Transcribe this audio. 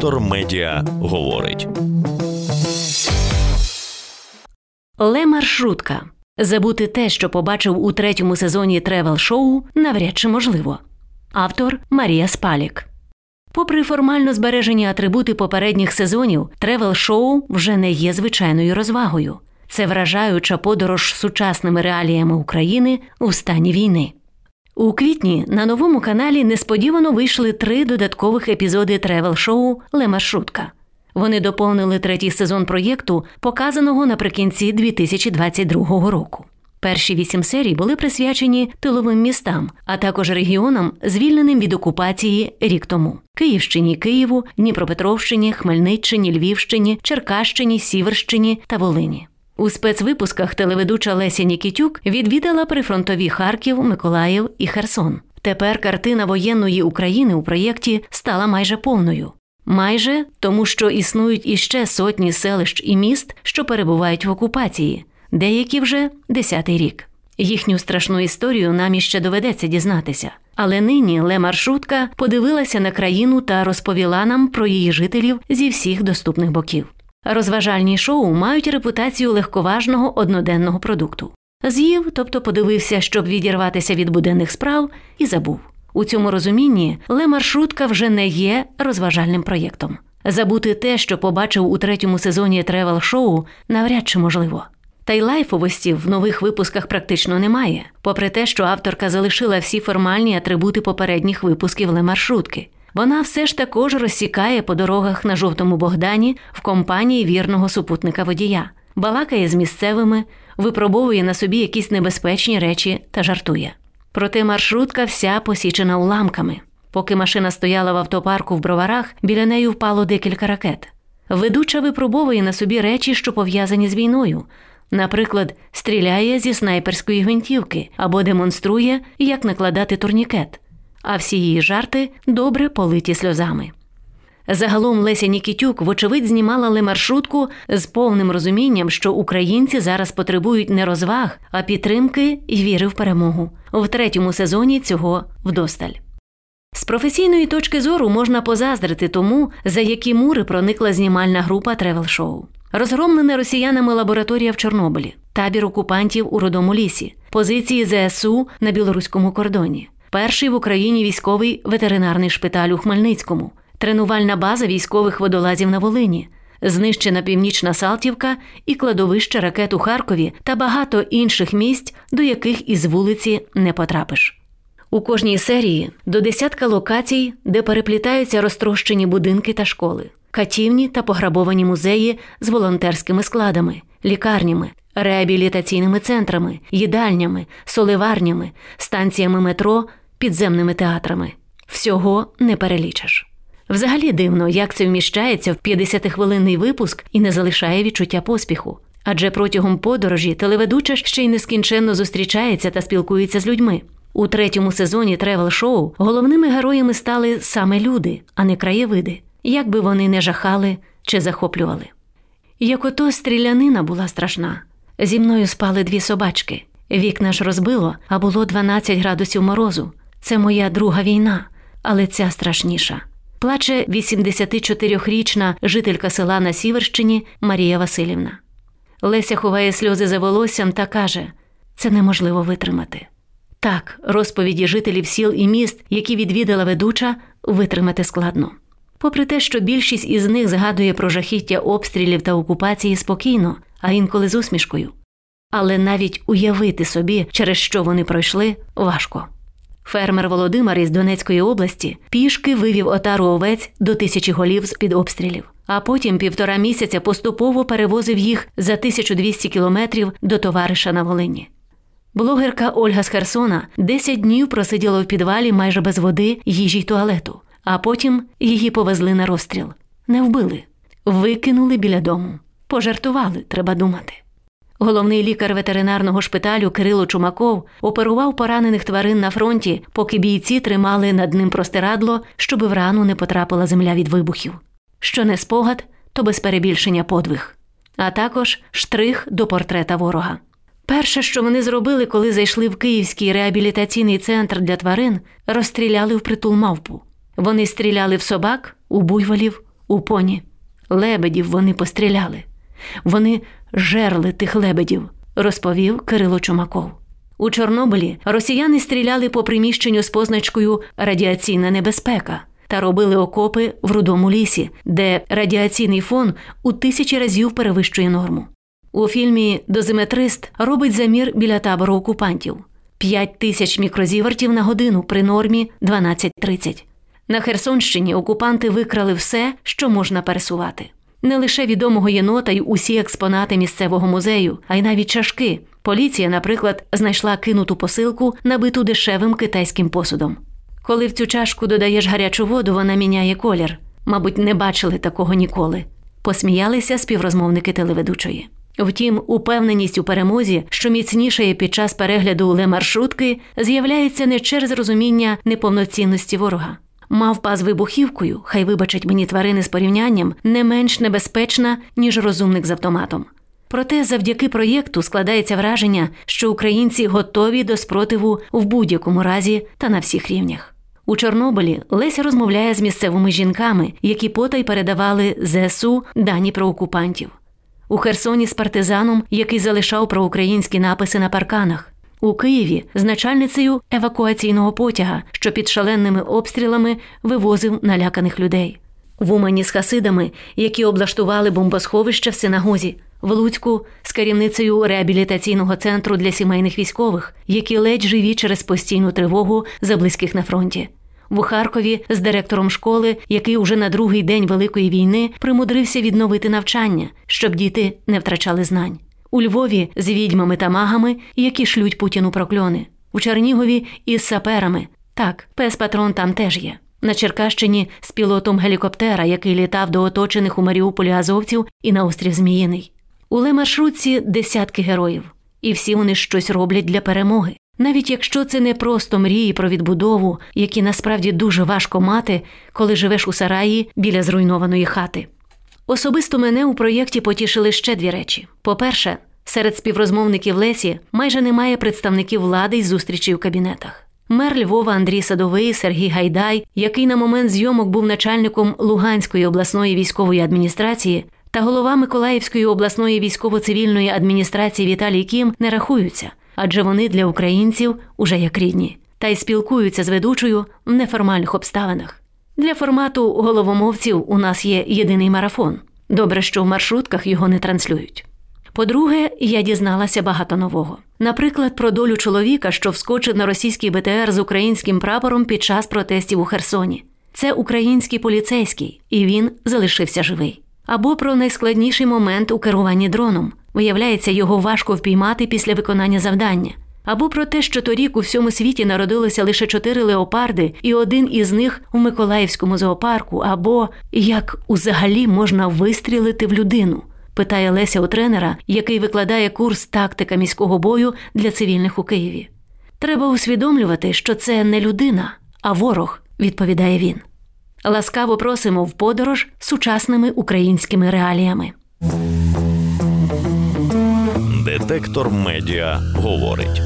Вектор Медіа говорить. Le Маршрутка. Забути те, що побачив у третьому сезоні тревел шоу, навряд чи можливо. Автор Марія Спалік. Попри формально збережені атрибути попередніх сезонів, тревел шоу вже не є звичайною розвагою. Це вражаюча подорож сучасними реаліями України у стані війни. У квітні на новому каналі несподівано вийшли три додаткових епізоди тревел-шоу Le Маршрутка. Вони доповнили третій сезон проєкту, показаного наприкінці 2022 року. Перші вісім серій були присвячені тиловим містам, а також регіонам, звільненим від окупації рік тому: Київщині, Києву, Дніпропетровщині, Хмельниччині, Львівщині, Черкащині, Сіверщині та Волині. У спецвипусках телеведуча Леся Нікітюк відвідала прифронтові Харків, Миколаїв і Херсон. Тепер картина воєнної України у проєкті стала майже повною. Майже тому, що існують іще сотні селищ і міст, що перебувають в окупації, деякі вже десятий рік. Їхню страшну історію нам іще доведеться дізнатися. Але нині Ле Маршрутка подивилася на країну та розповіла нам про її жителів зі всіх доступних боків. Розважальні шоу мають репутацію легковажного одноденного продукту. З'їв, тобто подивився, щоб відірватися від буденних справ, і забув. У цьому розумінні Le Маршрутка вже не є розважальним проєктом. Забути те, що побачив у третьому сезоні тревел шоу, навряд чи можливо. Та й лайфовості в нових випусках практично немає, попри те, що авторка залишила всі формальні атрибути попередніх випусків Le Маршрутки. Вона все ж також розсікає по дорогах на жовтому Богдані в компанії вірного супутника водія, балакає з місцевими, випробовує на собі якісь небезпечні речі та жартує. Проте маршрутка вся посічена уламками. Поки машина стояла в автопарку в броварах, біля неї впало декілька ракет. Ведуча випробовує на собі речі, що пов'язані з війною. Наприклад, стріляє зі снайперської гвинтівки або демонструє, як накладати турнікет а всі її жарти добре политі сльозами. Загалом Леся Нікітюк, вочевидь, знімала ли маршрутку з повним розумінням, що українці зараз потребують не розваг, а підтримки і віри в перемогу. В третьому сезоні цього вдосталь. З професійної точки зору можна позаздрити тому, за які мури проникла знімальна група Тревел Шоу. Розгромлена росіянами лабораторія в Чорнобилі, табір окупантів у Рудому лісі, позиції ЗСУ на білоруському кордоні перший в Україні військовий ветеринарний шпиталь у Хмельницькому, тренувальна база військових водолазів на Волині, знищена північна Салтівка і кладовище ракет у Харкові та багато інших місць, до яких із вулиці не потрапиш. У кожній серії до десятка локацій, де переплітаються розтрощені будинки та школи, катівні та пограбовані музеї з волонтерськими складами, лікарнями, реабілітаційними центрами, їдальнями, соливарнями, станціями метро підземними театрами. Всього не перелічиш. Взагалі дивно, як це вміщається в 50-хвилинний випуск і не залишає відчуття поспіху. Адже протягом подорожі телеведуча ще й нескінченно зустрічається та спілкується з людьми. У третьому сезоні тревел-шоу головними героями стали саме люди, а не краєвиди, як би вони не жахали чи захоплювали. Як ото стрілянина була страшна. Зі мною спали дві собачки. Вікна ж розбило, а було 12 градусів морозу. Це моя друга війна, але ця страшніша. Плаче 84-річна жителька села на Сіверщині Марія Васильівна. Леся ховає сльози за волоссям та каже: це неможливо витримати. Так, розповіді жителів сіл і міст, які відвідала ведуча, витримати складно. Попри те, що більшість із них згадує про жахіття обстрілів та окупації спокійно, а інколи з усмішкою. Але навіть уявити собі, через що вони пройшли, важко. Фермер Володимир із Донецької області пішки вивів отару овець до тисячі голів з під обстрілів, а потім півтора місяця поступово перевозив їх за 1200 кілометрів до товариша на Волині. Блогерка Ольга з Херсона 10 днів просиділа в підвалі майже без води, їжі й туалету, а потім її повезли на розстріл. Не вбили, викинули біля дому. Пожартували, треба думати. Головний лікар ветеринарного шпиталю Кирило Чумаков оперував поранених тварин на фронті, поки бійці тримали над ним простирадло, щоби в рану не потрапила земля від вибухів. Що не спогад, то без перебільшення подвиг, а також штрих до портрета ворога. Перше, що вони зробили, коли зайшли в Київський реабілітаційний центр для тварин, розстріляли в притул мавпу. Вони стріляли в собак, у буйволів, у поні. Лебедів вони постріляли. Вони жерли тих лебедів, розповів Кирило Чумаков. У Чорнобилі росіяни стріляли по приміщенню з позначкою Радіаційна небезпека та робили окопи в рудому лісі, де радіаційний фон у тисячі разів перевищує норму. У фільмі Дозиметрист робить замір біля табору окупантів 5 тисяч мікрозівертів на годину при нормі 12.30. На Херсонщині окупанти викрали все, що можна пересувати. Не лише відомого єнота й усі експонати місцевого музею, а й навіть чашки. Поліція, наприклад, знайшла кинуту посилку, набиту дешевим китайським посудом. Коли в цю чашку додаєш гарячу воду, вона міняє колір. Мабуть, не бачили такого ніколи. Посміялися співрозмовники телеведучої. Втім, упевненість у перемозі, що міцнішає під час перегляду ле-маршрутки, з'являється не через розуміння неповноцінності ворога. Мавпа з вибухівкою, хай вибачать мені тварини з порівнянням, не менш небезпечна, ніж розумник з автоматом. Проте завдяки проєкту складається враження, що українці готові до спротиву в будь-якому разі та на всіх рівнях. У Чорнобилі Леся розмовляє з місцевими жінками, які потай передавали ЗСУ дані про окупантів. У Херсоні з партизаном, який залишав проукраїнські написи на парканах, у Києві з начальницею евакуаційного потяга, що під шаленими обстрілами вивозив наляканих людей, в Умані з хасидами, які облаштували бомбосховище в синагозі, в Луцьку з керівницею реабілітаційного центру для сімейних військових, які ледь живі через постійну тривогу за близьких на фронті. В Харкові з директором школи, який уже на другий день Великої війни примудрився відновити навчання, щоб діти не втрачали знань. У Львові з відьмами та магами, які шлють Путіну прокльони, у Чернігові із саперами. Так, пес патрон там теж є. На Черкащині з пілотом гелікоптера, який літав до оточених у Маріуполі азовців і на острів Зміїний. У ле-маршрутці десятки героїв, і всі вони щось роблять для перемоги. Навіть якщо це не просто мрії про відбудову, які насправді дуже важко мати, коли живеш у сараї біля зруйнованої хати. Особисто мене у проєкті потішили ще дві речі: по-перше, серед співрозмовників Лесі майже немає представників влади й зустрічей у кабінетах. Мер Львова Андрій Садовий, Сергій Гайдай, який на момент зйомок був начальником Луганської обласної військової адміністрації, та голова Миколаївської обласної військово-цивільної адміністрації Віталій Кім не рахуються, адже вони для українців уже як рідні, та й спілкуються з ведучою в неформальних обставинах. Для формату головомовців у нас є єдиний марафон. Добре, що в маршрутках його не транслюють. По-друге, я дізналася багато нового. Наприклад, про долю чоловіка, що вскочив на російський БТР з українським прапором під час протестів у Херсоні. Це український поліцейський, і він залишився живий. Або про найскладніший момент у керуванні дроном. Виявляється, його важко впіймати після виконання завдання. Або про те, що торік у всьому світі народилося лише чотири леопарди, і один із них у Миколаївському зоопарку, або як узагалі можна вистрілити в людину питає Леся у тренера, який викладає курс тактика міського бою для цивільних у Києві. Треба усвідомлювати, що це не людина, а ворог, відповідає він. Ласкаво просимо в подорож сучасними українськими реаліями. Детектор медіа говорить.